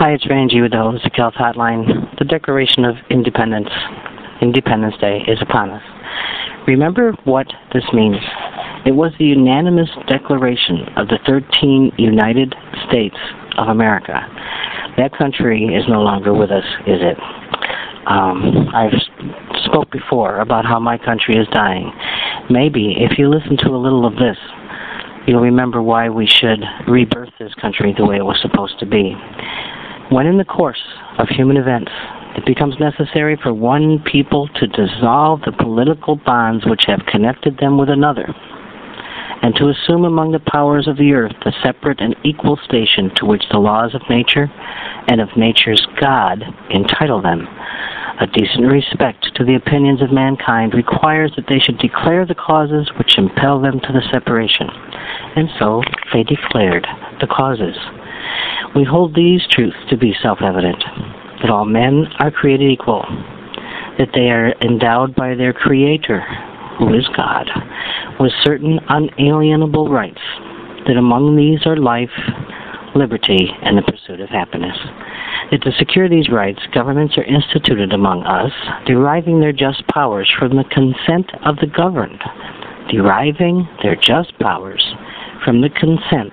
Hi, it's Randy with the Holistic Health Hotline. The Declaration of Independence, Independence Day, is upon us. Remember what this means. It was the unanimous declaration of the 13 United States of America. That country is no longer with us, is it? Um, I've spoke before about how my country is dying. Maybe if you listen to a little of this, you'll remember why we should rebirth this country the way it was supposed to be. When in the course of human events, it becomes necessary for one people to dissolve the political bonds which have connected them with another, and to assume among the powers of the earth the separate and equal station to which the laws of nature and of nature's God entitle them. A decent respect to the opinions of mankind requires that they should declare the causes which impel them to the separation. And so they declared the causes. We hold these truths to be self-evident, that all men are created equal, that they are endowed by their Creator, who is God, with certain unalienable rights, that among these are life, liberty, and the pursuit of happiness. That to secure these rights, governments are instituted among us, deriving their just powers from the consent of the governed, deriving their just powers from the consent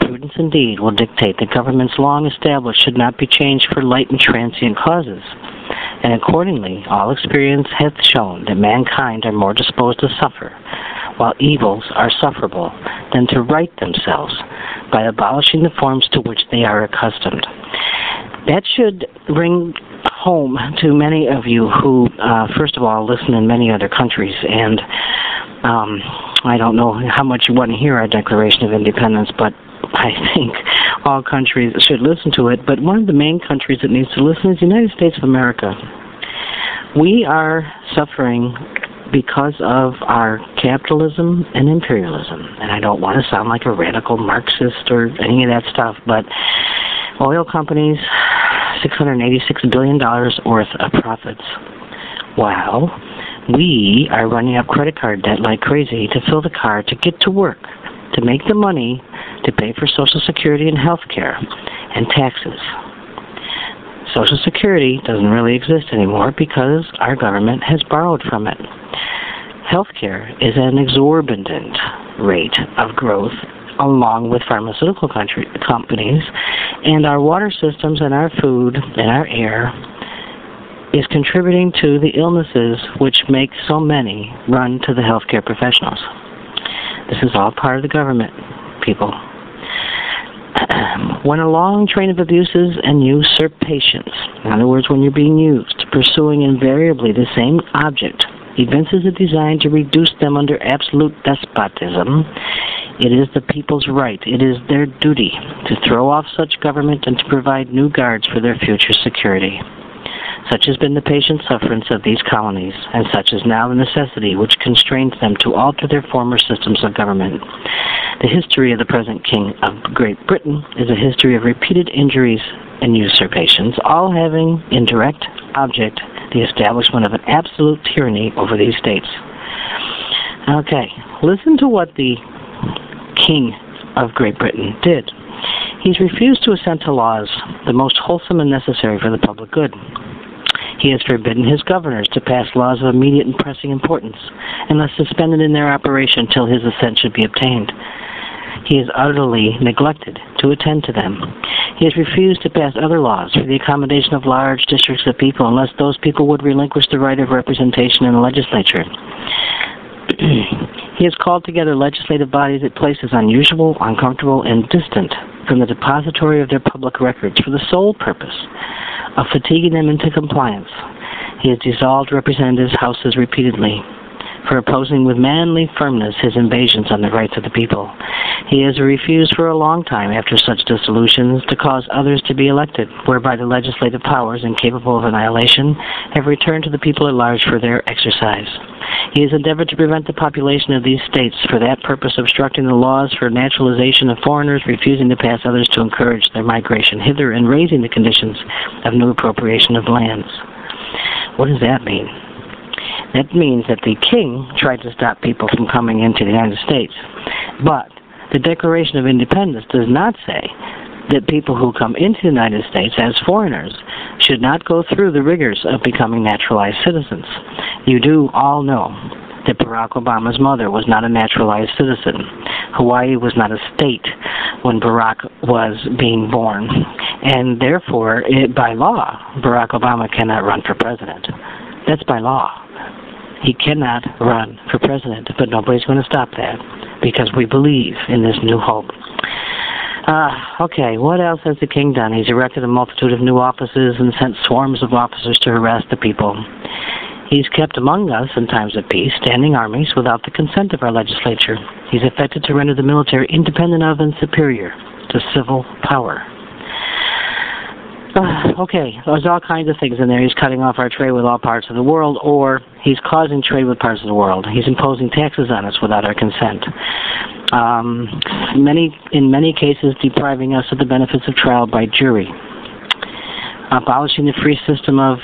Prudence indeed will dictate that governments long established should not be changed for light and transient causes and accordingly all experience hath shown that mankind are more disposed to suffer, while evils are sufferable, than to right themselves by abolishing the forms to which they are accustomed. That should bring home to many of you who, uh, first of all, listen in many other countries, and um, I don't know how much you want to hear our Declaration of Independence, but I think all countries should listen to it, but one of the main countries that needs to listen is the United States of America. We are suffering because of our capitalism and imperialism. And I don't want to sound like a radical Marxist or any of that stuff, but oil companies, $686 billion worth of profits. Wow. We are running up credit card debt like crazy to fill the car to get to work, to make the money to pay for Social Security and health care and taxes. Social Security doesn't really exist anymore because our government has borrowed from it. Healthcare is an exorbitant rate of growth along with pharmaceutical country, companies, and our water systems and our food and our air is contributing to the illnesses which make so many run to the healthcare professionals. This is all part of the government, people. Um, when a long train of abuses and usurpations, in other words, when you're being used, pursuing invariably the same object, evinces a design to reduce them under absolute despotism, it is the people's right, it is their duty to throw off such government and to provide new guards for their future security. Such has been the patient sufferance of these colonies, and such is now the necessity which constrains them to alter their former systems of government. The history of the present King of Great Britain is a history of repeated injuries and usurpations, all having in direct object the establishment of an absolute tyranny over these states. Okay, listen to what the King of Great Britain did. He's refused to assent to laws the most wholesome and necessary for the public good. He has forbidden his governors to pass laws of immediate and pressing importance, unless suspended in their operation till his assent should be obtained. He has utterly neglected to attend to them. He has refused to pass other laws for the accommodation of large districts of people unless those people would relinquish the right of representation in the legislature. He has called together legislative bodies at places unusual, uncomfortable, and distant from the depository of their public records for the sole purpose of fatiguing them into compliance. He has dissolved representatives' houses repeatedly for opposing with manly firmness his invasions on the rights of the people. He has refused for a long time after such dissolutions to cause others to be elected, whereby the legislative powers, incapable of annihilation, have returned to the people at large for their exercise. He has endeavored to prevent the population of these states for that purpose obstructing the laws for naturalization of foreigners, refusing to pass others to encourage their migration hither, and raising the conditions of new appropriation of lands. What does that mean? That means that the king tried to stop people from coming into the United States. But the Declaration of Independence does not say that people who come into the United States as foreigners should not go through the rigors of becoming naturalized citizens. You do all know that Barack Obama's mother was not a naturalized citizen. Hawaii was not a state when Barack was being born. And therefore, it, by law, Barack Obama cannot run for president. That's by law. He cannot run for president, but nobody's going to stop that because we believe in this new hope. Uh, okay, what else has the king done? He's erected a multitude of new offices and sent swarms of officers to harass the people. He's kept among us in times of peace standing armies without the consent of our legislature. He's affected to render the military independent of and superior to civil power. Uh, okay, there's all kinds of things in there. He's cutting off our trade with all parts of the world, or he's causing trade with parts of the world. He's imposing taxes on us without our consent um, many in many cases depriving us of the benefits of trial by jury, abolishing the free system of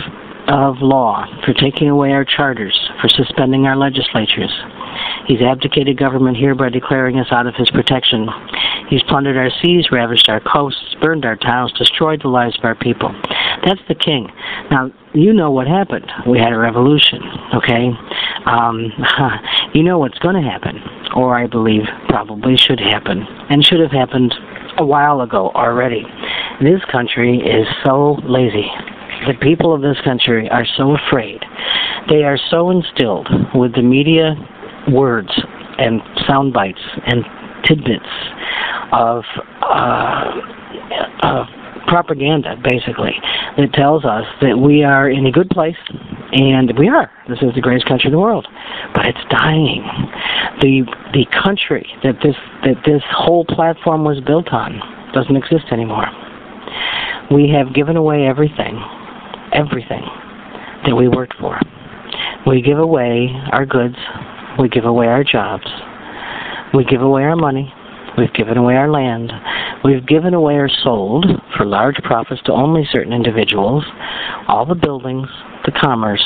of law, for taking away our charters, for suspending our legislatures. He's abdicated government here by declaring us out of his protection. He's plundered our seas, ravaged our coasts, burned our towns, destroyed the lives of our people. That's the king. Now, you know what happened. We had a revolution, okay? Um, you know what's going to happen or I believe probably should happen, and should have happened a while ago already. This country is so lazy. The people of this country are so afraid. They are so instilled with the media words and sound bites and tidbits of, uh, of propaganda, basically, that tells us that we are in a good place, and we are. This is the greatest country in the world, but it's dying. The the country that this that this whole platform was built on doesn't exist anymore. We have given away everything, everything that we worked for. We give away our goods, we give away our jobs, we give away our money, we've given away our land, We've given away or sold for large profits to only certain individuals all the buildings, the commerce,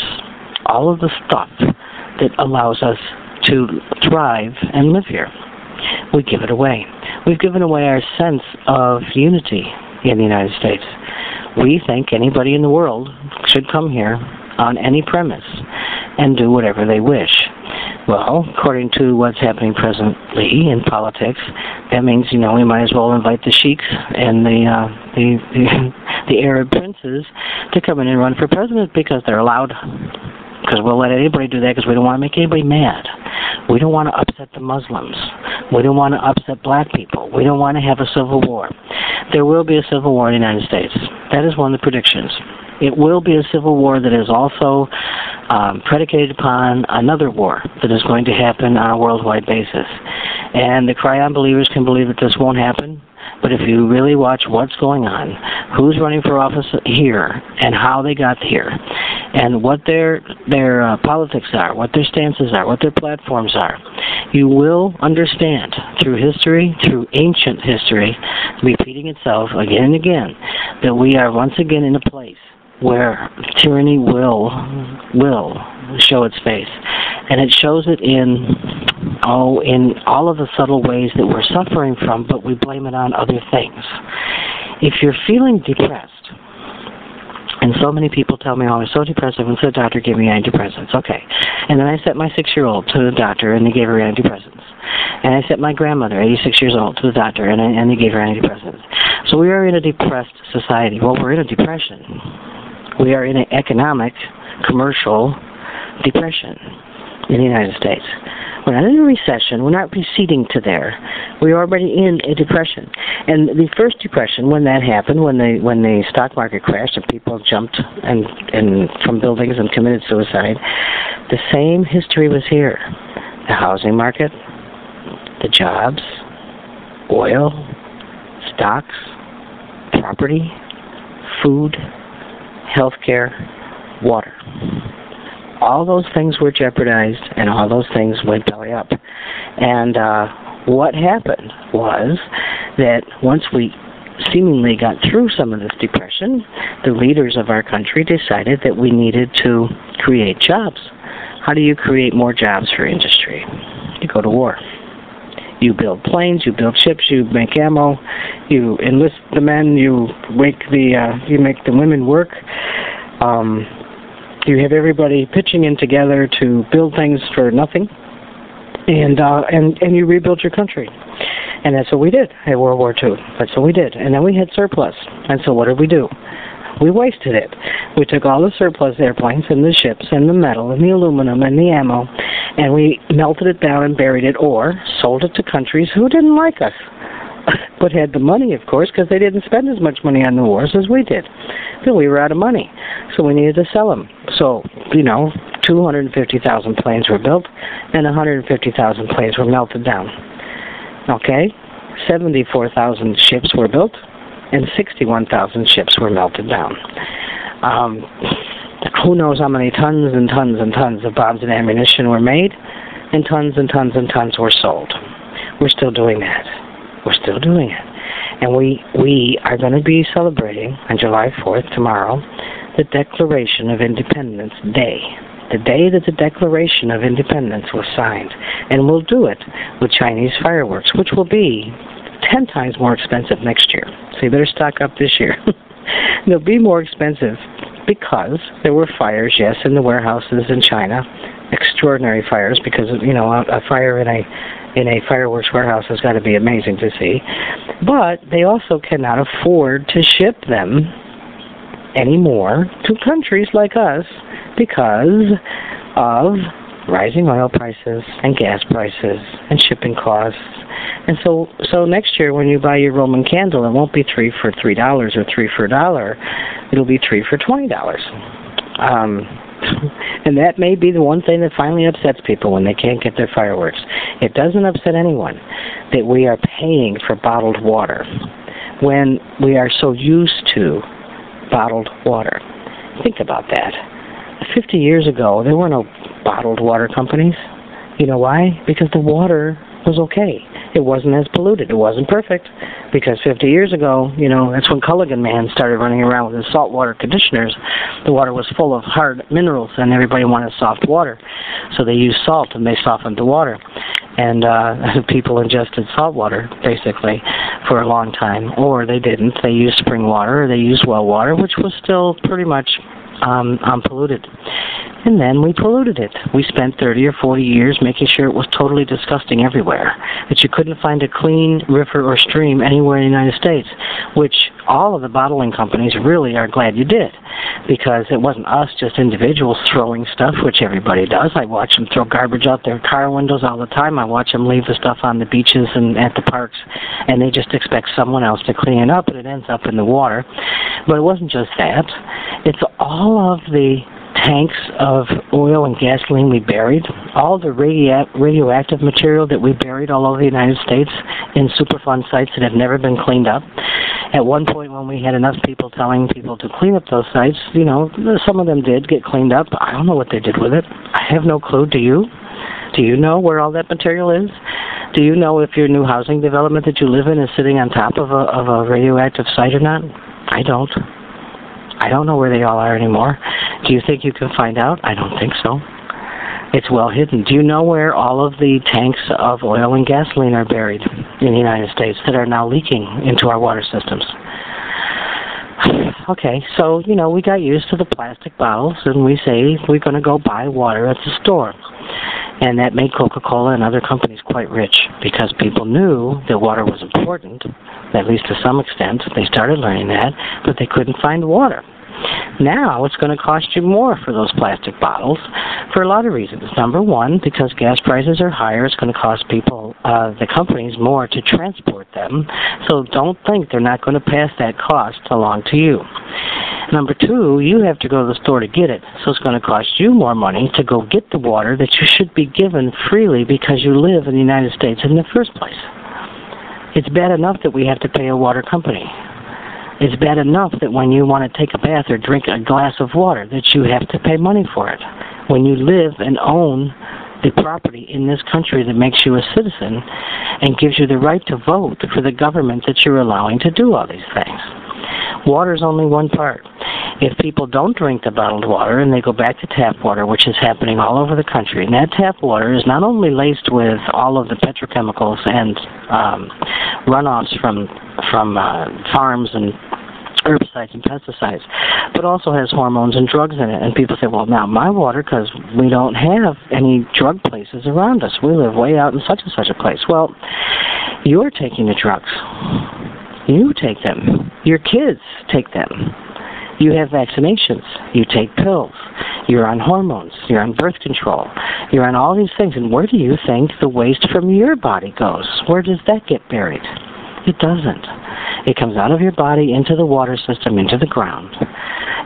all of the stuff that allows us to thrive and live here. We give it away. We've given away our sense of unity in the United States. We think anybody in the world should come here on any premise and do whatever they wish. Well, according to what's happening presently in politics, that means you know we might as well invite the sheiks and the uh, the, the the Arab princes to come in and run for president because they're allowed. Because we'll let anybody do that because we don't want to make anybody mad. We don't want to upset the Muslims. We don't want to upset black people. We don't want to have a civil war. There will be a civil war in the United States. That is one of the predictions. It will be a civil war that is also um, predicated upon another war that is going to happen on a worldwide basis. And the Kryon believers can believe that this won't happen. But if you really watch what's going on, who's running for office here, and how they got here, and what their their uh, politics are, what their stances are, what their platforms are, you will understand through history, through ancient history, repeating itself again and again, that we are once again in a place where tyranny will will show its face and it shows it in oh in all of the subtle ways that we're suffering from but we blame it on other things if you're feeling depressed and so many people tell me, oh, I'm so depressed, and so doctor, gave me antidepressants. Okay. And then I sent my six-year-old to the doctor, and they gave her antidepressants. And I sent my grandmother, 86 years old, to the doctor, and, I, and they gave her antidepressants. So we are in a depressed society. Well, we're in a depression we are in an economic, commercial depression in the United States. We're not in a recession. We're not receding to there. We're already in a depression. And the first depression, when that happened, when the when the stock market crashed and people jumped and and from buildings and committed suicide, the same history was here. The housing market, the jobs, oil, stocks, property, food, healthcare, water. all those things were jeopardized and all those things went belly up. And uh, what happened was that once we seemingly got through some of this depression, the leaders of our country decided that we needed to create jobs. How do you create more jobs for industry? You go to war. You build planes, you build ships, you make ammo, you enlist the men, you make the uh, you make the women work. Um, you have everybody pitching in together to build things for nothing, and uh, and and you rebuild your country. And that's what we did at World War II. That's what we did. And then we had surplus. And so what did we do? We wasted it. We took all the surplus airplanes and the ships and the metal and the aluminum and the ammo and we melted it down and buried it or sold it to countries who didn't like us but had the money, of course, because they didn't spend as much money on the wars as we did. Then we were out of money, so we needed to sell them. So, you know, 250,000 planes were built, and 150,000 planes were melted down. Okay? 74,000 ships were built, and 61,000 ships were melted down. Um, who knows how many tons and tons and tons of bombs and ammunition were made, and tons and tons and tons were sold. We're still doing that. We're still doing it. And we, we are going to be celebrating on July 4th, tomorrow, the Declaration of Independence Day the day that the Declaration of Independence was signed. And we'll do it with Chinese fireworks, which will be 10 times more expensive next year. So you better stock up this year. They'll be more expensive because there were fires, yes, in the warehouses in China. Extraordinary fires because, you know, a, a fire in a in a fireworks warehouse has got to be amazing to see. But they also cannot afford to ship them anymore to countries like us because of rising oil prices and gas prices and shipping costs. And so, so next year when you buy your Roman candle, it won't be three for three dollars or three for a dollar. It'll be three for twenty dollars. Um, and that may be the one thing that finally upsets people when they can't get their fireworks. It doesn't upset anyone that we are paying for bottled water when we are so used to bottled water. Think about that 50 years ago, there were no bottled water companies. You know why? Because the water was okay. It wasn't as polluted. It wasn't perfect. Because 50 years ago, you know, that's when Culligan Man started running around with his saltwater conditioners. The water was full of hard minerals, and everybody wanted soft water. So they used salt, and they softened the water. And uh, people ingested salt water, basically, for a long time. Or they didn't. They used spring water, or they used well water, which was still pretty much um, unpolluted. And then we polluted it. We spent 30 or 40 years making sure it was totally disgusting everywhere, that you couldn't find a clean river or stream anywhere in the United States, which all of the bottling companies really are glad you did, because it wasn't us, just individuals throwing stuff, which everybody does. I watch them throw garbage out their car windows all the time. I watch them leave the stuff on the beaches and at the parks, and they just expect someone else to clean it up, and it ends up in the water. But it wasn't just that. It's all of the tanks of oil and gasoline we buried, all the radio- radioactive material that we buried all over the United States in Superfund sites that have never been cleaned up. At one point, when we had enough people telling people to clean up those sites, you know, some of them did get cleaned up. I don't know what they did with it. I have no clue. Do you? Do you know where all that material is? Do you know if your new housing development that you live in is sitting on top of a of a radioactive site or not? I don't. I don't know where they all are anymore. Do you think you can find out? I don't think so. It's well hidden. Do you know where all of the tanks of oil and gasoline are buried in the United States that are now leaking into our water systems? Okay, so, you know, we got used to the plastic bottles and we say we're going to go buy water at the store. And that made Coca-Cola and other companies quite rich because people knew that water was important, at least to some extent. They started learning that, but they couldn't find water. Now it's going to cost you more for those plastic bottles for a lot of reasons. Number one, because gas prices are higher, it's going to cost people, uh, the companies, more to transport them. So don't think they're not going to pass that cost along to you. Number two, you have to go to the store to get it, so it's going to cost you more money to go get the water that you should be given freely because you live in the United States in the first place. It's bad enough that we have to pay a water company. It's bad enough that when you want to take a bath or drink a glass of water that you have to pay money for it. when you live and own the property in this country that makes you a citizen and gives you the right to vote for the government that you're allowing to do all these things. Water is only one part. If people don't drink the bottled water and they go back to tap water, which is happening all over the country, and that tap water is not only laced with all of the petrochemicals and um, runoffs from from uh, farms and herbicides and pesticides, but also has hormones and drugs in it. And people say, well, now my water, because we don't have any drug places around us. We live way out in such and such a place. Well, you're taking the drugs. You take them. Your kids take them. You have vaccinations. You take pills. You're on hormones. You're on birth control. You're on all these things. And where do you think the waste from your body goes? Where does that get buried? It doesn't. It comes out of your body into the water system, into the ground.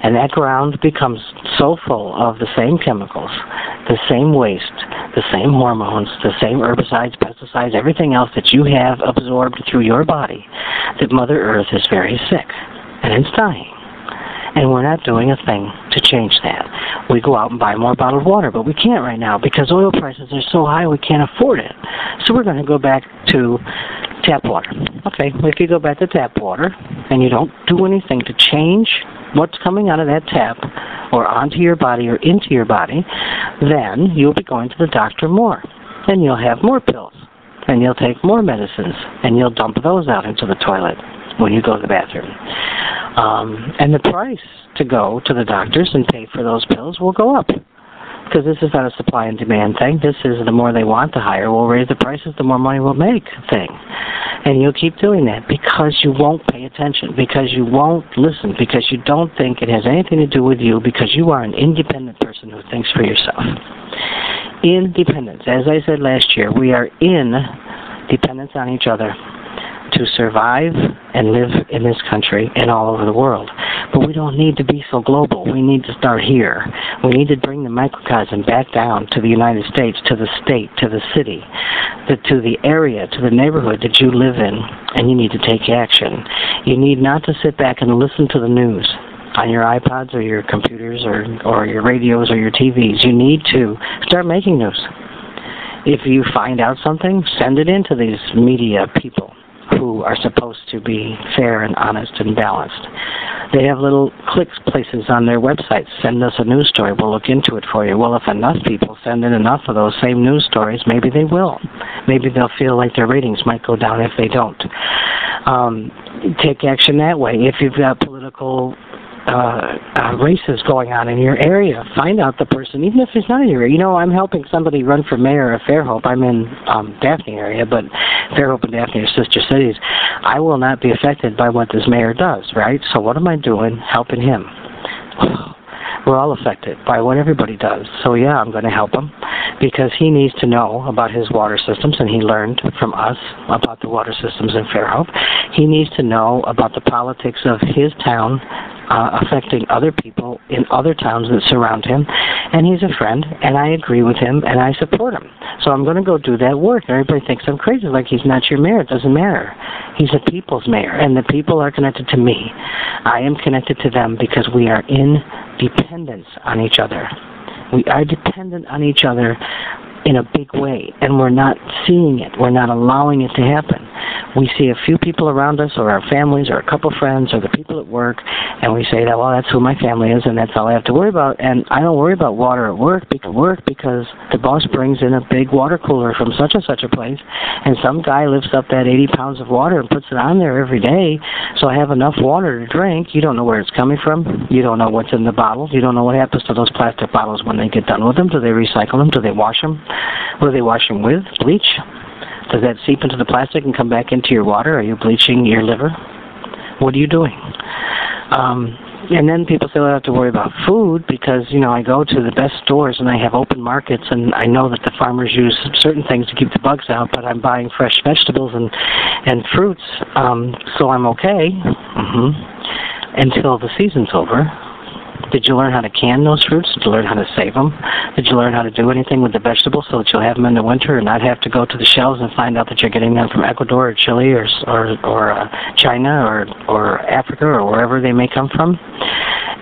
And that ground becomes so full of the same chemicals, the same waste, the same hormones, the same herbicides, pesticides, everything else that you have absorbed through your body, that Mother Earth is very sick and it's dying. And we're not doing a thing to change that. We go out and buy more bottled water, but we can't right now because oil prices are so high we can't afford it. So we're going to go back to tap water. Okay, if you go back to tap water and you don't do anything to change what's coming out of that tap or onto your body or into your body, then you'll be going to the doctor more. And you'll have more pills. And you'll take more medicines. And you'll dump those out into the toilet when you go to the bathroom. Um, and the price to go to the doctors and pay for those pills will go up because this is not a supply and demand thing. This is the more they want, the higher we'll raise the prices, the more money we'll make thing. And you'll keep doing that because you won't pay attention, because you won't listen, because you don't think it has anything to do with you, because you are an independent person who thinks for yourself. Independence. As I said last year, we are in dependence on each other to survive and live in this country and all over the world. But we don't need to be so global. We need to start here. We need to bring the microcosm back down to the United States, to the state, to the city, to the area, to the neighborhood that you live in, and you need to take action. You need not to sit back and listen to the news on your iPods or your computers or, or your radios or your TVs. You need to start making news. If you find out something, send it in to these media people who are supposed to be fair and honest and balanced. They have little clicks places on their websites. Send us a news story. We'll look into it for you. Well, if enough people send in enough of those same news stories, maybe they will. Maybe they'll feel like their ratings might go down if they don't. Um, take action that way. If you've got political uh, uh, races going on in your area. Find out the person, even if he's not in your area. You know, I'm helping somebody run for mayor of Fairhope. I'm in um, Daphne area, but Fairhope and Daphne are sister cities. I will not be affected by what this mayor does, right? So what am I doing helping him? We're all affected by what everybody does. So yeah, I'm going to help him because he needs to know about his water systems, and he learned from us about the water systems in Fairhope. He needs to know about the politics of his town uh, affecting other people in other towns that surround him. And he's a friend, and I agree with him, and I support him. So I'm going to go do that work. Everybody thinks I'm crazy, like he's not your mayor. It doesn't matter. He's a people's mayor, and the people are connected to me. I am connected to them because we are in dependence on each other. We are dependent on each other in a big way, and we're not seeing it. We're not allowing it to happen. We see a few people around us, or our families, or a couple friends, or the people at work, and we say that, well, that's who my family is, and that's all I have to worry about. And I don't worry about water at work, because work because the boss brings in a big water cooler from such and such a place, and some guy lifts up that 80 pounds of water and puts it on there every day, so I have enough water to drink. You don't know where it's coming from. You don't know what's in the bottles. You don't know what happens to those plastic bottles when they get done with them. Do they recycle them? Do they wash them? What do they wash them with? Bleach? Does that seep into the plastic and come back into your water? Are you bleaching your liver? What are you doing? Um, and then people say, well, I have to worry about food because, you know, I go to the best stores and I have open markets and I know that the farmers use certain things to keep the bugs out, but I'm buying fresh vegetables and, and fruits, um, so I'm okay mm-hmm. until the season's over did you learn how to can those fruits? Did you learn how to save them? Did you learn how to do anything with the vegetables so that you'll have them in the winter and not have to go to the shelves and find out that you're getting them from Ecuador or Chile or or, or uh, China or or Africa or wherever they may come from?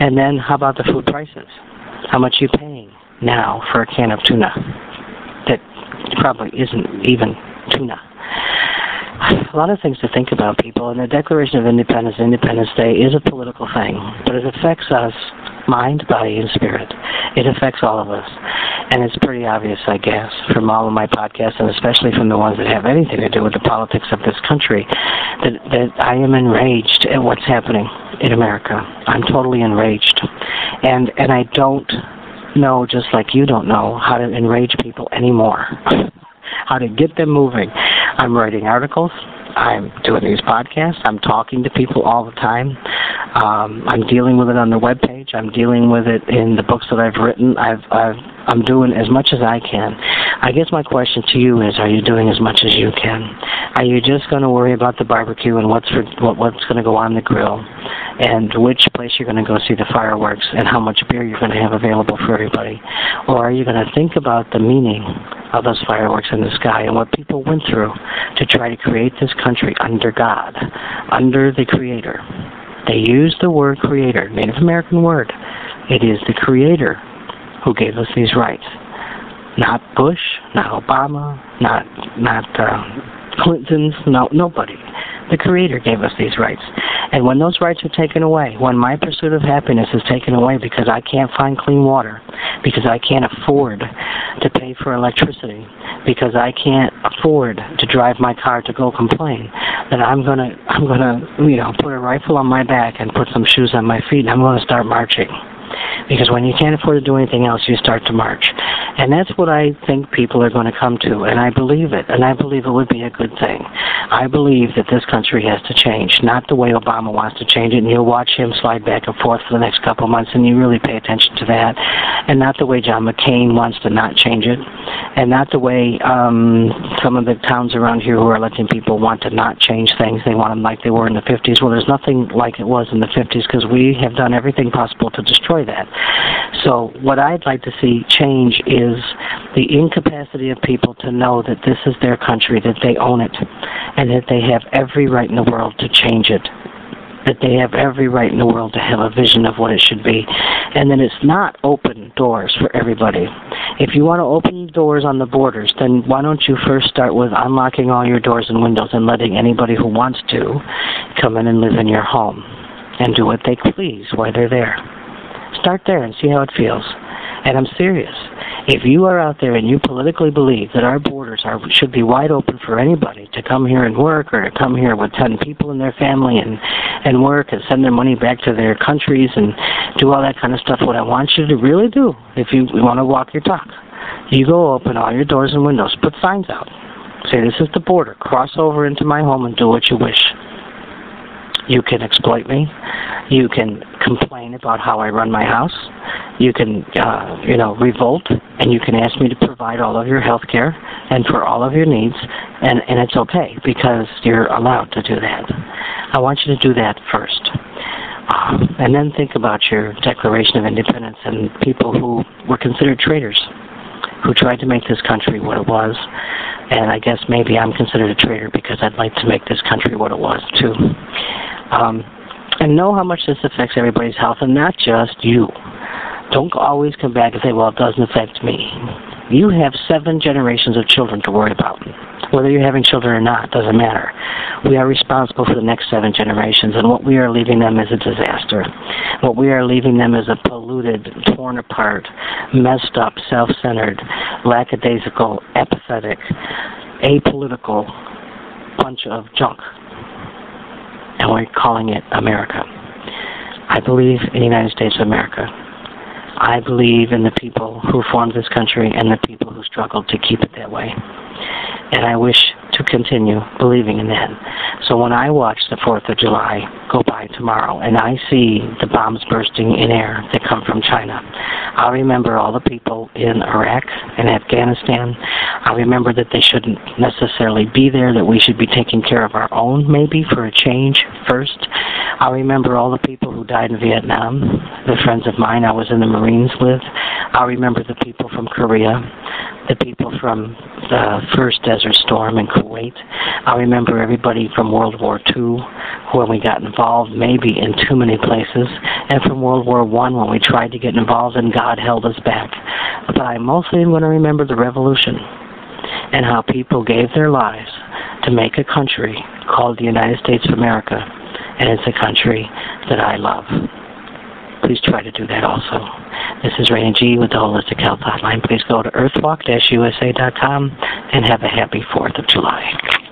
And then how about the food prices? How much are you paying? now for a can of tuna that probably isn't even tuna. A lot of things to think about, people, and the Declaration of Independence, Independence Day, is a political thing, but it affects us mind, body, and spirit. It affects all of us. And it's pretty obvious, I guess, from all of my podcasts, and especially from the ones that have anything to do with the politics of this country, that, that I am enraged at what's happening in America. I'm totally enraged. And, and I don't know, just like you don't know, how to enrage people anymore. how to get them moving. I'm writing articles. I'm doing these podcasts. I'm talking to people all the time. Um, I'm dealing with it on the web page. I'm dealing with it in the books that I've written. I've, I've, I'm doing as much as I can. I guess my question to you is: Are you doing as much as you can? Are you just going to worry about the barbecue and what's for, what, what's going to go on the grill, and which place you're going to go see the fireworks, and how much beer you're going to have available for everybody, or are you going to think about the meaning of those fireworks in the sky and what people went through to try to create this country under God, under the Creator? They use the word creator, Native American word. It is the creator who gave us these rights. Not Bush, not Obama, not not uh, Clinton's, no nobody. The Creator gave us these rights. And when those rights are taken away, when my pursuit of happiness is taken away because I can't find clean water, because I can't afford to pay for electricity, because I can't afford to drive my car to go complain, then I'm gonna I'm gonna you know put a rifle on my back and put some shoes on my feet and I'm gonna start marching. Because when you can't afford to do anything else, you start to march. And that's what I think people are going to come to, and I believe it, and I believe it would be a good thing. I believe that this country has to change, not the way Obama wants to change it, and you'll watch him slide back and forth for the next couple of months, and you really pay attention to that, and not the way John McCain wants to not change it, and not the way um, some of the towns around here who are electing people want to not change things. They want them like they were in the 50s. Well, there's nothing like it was in the 50s because we have done everything possible to destroy that. So what I'd like to see change is the incapacity of people to know that this is their country, that they own it, and that they have every right in the world to change it that they have every right in the world to have a vision of what it should be, and that it's not open doors for everybody. If you want to open doors on the borders, then why don't you first start with unlocking all your doors and windows and letting anybody who wants to come in and live in your home and do what they please while they're there. Start there and see how it feels. And I'm serious. If you are out there and you politically believe that our borders are should be wide open for anybody to come here and work or to come here with 10 people in their family and and work and send their money back to their countries and do all that kind of stuff, what I want you to really do, if you want to walk your talk, you go open all your doors and windows, put signs out. Say, this is the border. Cross over into my home and do what you wish. You can exploit me. You can complain about how I run my house. You can, uh, you know, revolt, and you can ask me to provide all of your health care and for all of your needs, and, and it's okay because you're allowed to do that. I want you to do that first. Um, and then think about your Declaration of Independence and people who were considered traitors, who tried to make this country what it was. And I guess maybe I'm considered a traitor because I'd like to make this country what it was, too. Um, and know how much this affects everybody's health, and not just you. Don't always come back and say, well, it doesn't affect me. You have seven generations of children to worry about. Whether you're having children or not doesn't matter. We are responsible for the next seven generations, and what we are leaving them is a disaster. What we are leaving them is a polluted, torn apart, messed up, self-centered, lackadaisical, apathetic, apolitical bunch of junk we're calling it America. I believe in the United States of America. I believe in the people who formed this country and the people who struggled to keep it that way. And I wish to continue believing in that. So when I watch the 4th of July go by tomorrow and I see the bombs bursting in air that come from China, I'll remember all the people in Iraq and Afghanistan. I'll remember that they shouldn't necessarily be there, that we should be taking care of our own maybe for a change first. I'll remember all the people who died in Vietnam, the friends of mine I was in the Marines with. I'll remember the people from Korea, the people from the first Desert Storm in Kuwait. I remember everybody from World War II when we got involved, maybe in too many places, and from World War One when we tried to get involved and God held us back. But I mostly going to remember the Revolution and how people gave their lives to make a country called the United States of America, and it's a country that I love. Please try to do that also. This is Raina G with the Holistic Health Hotline. Please go to earthwalk-usa.com and have a happy 4th of July.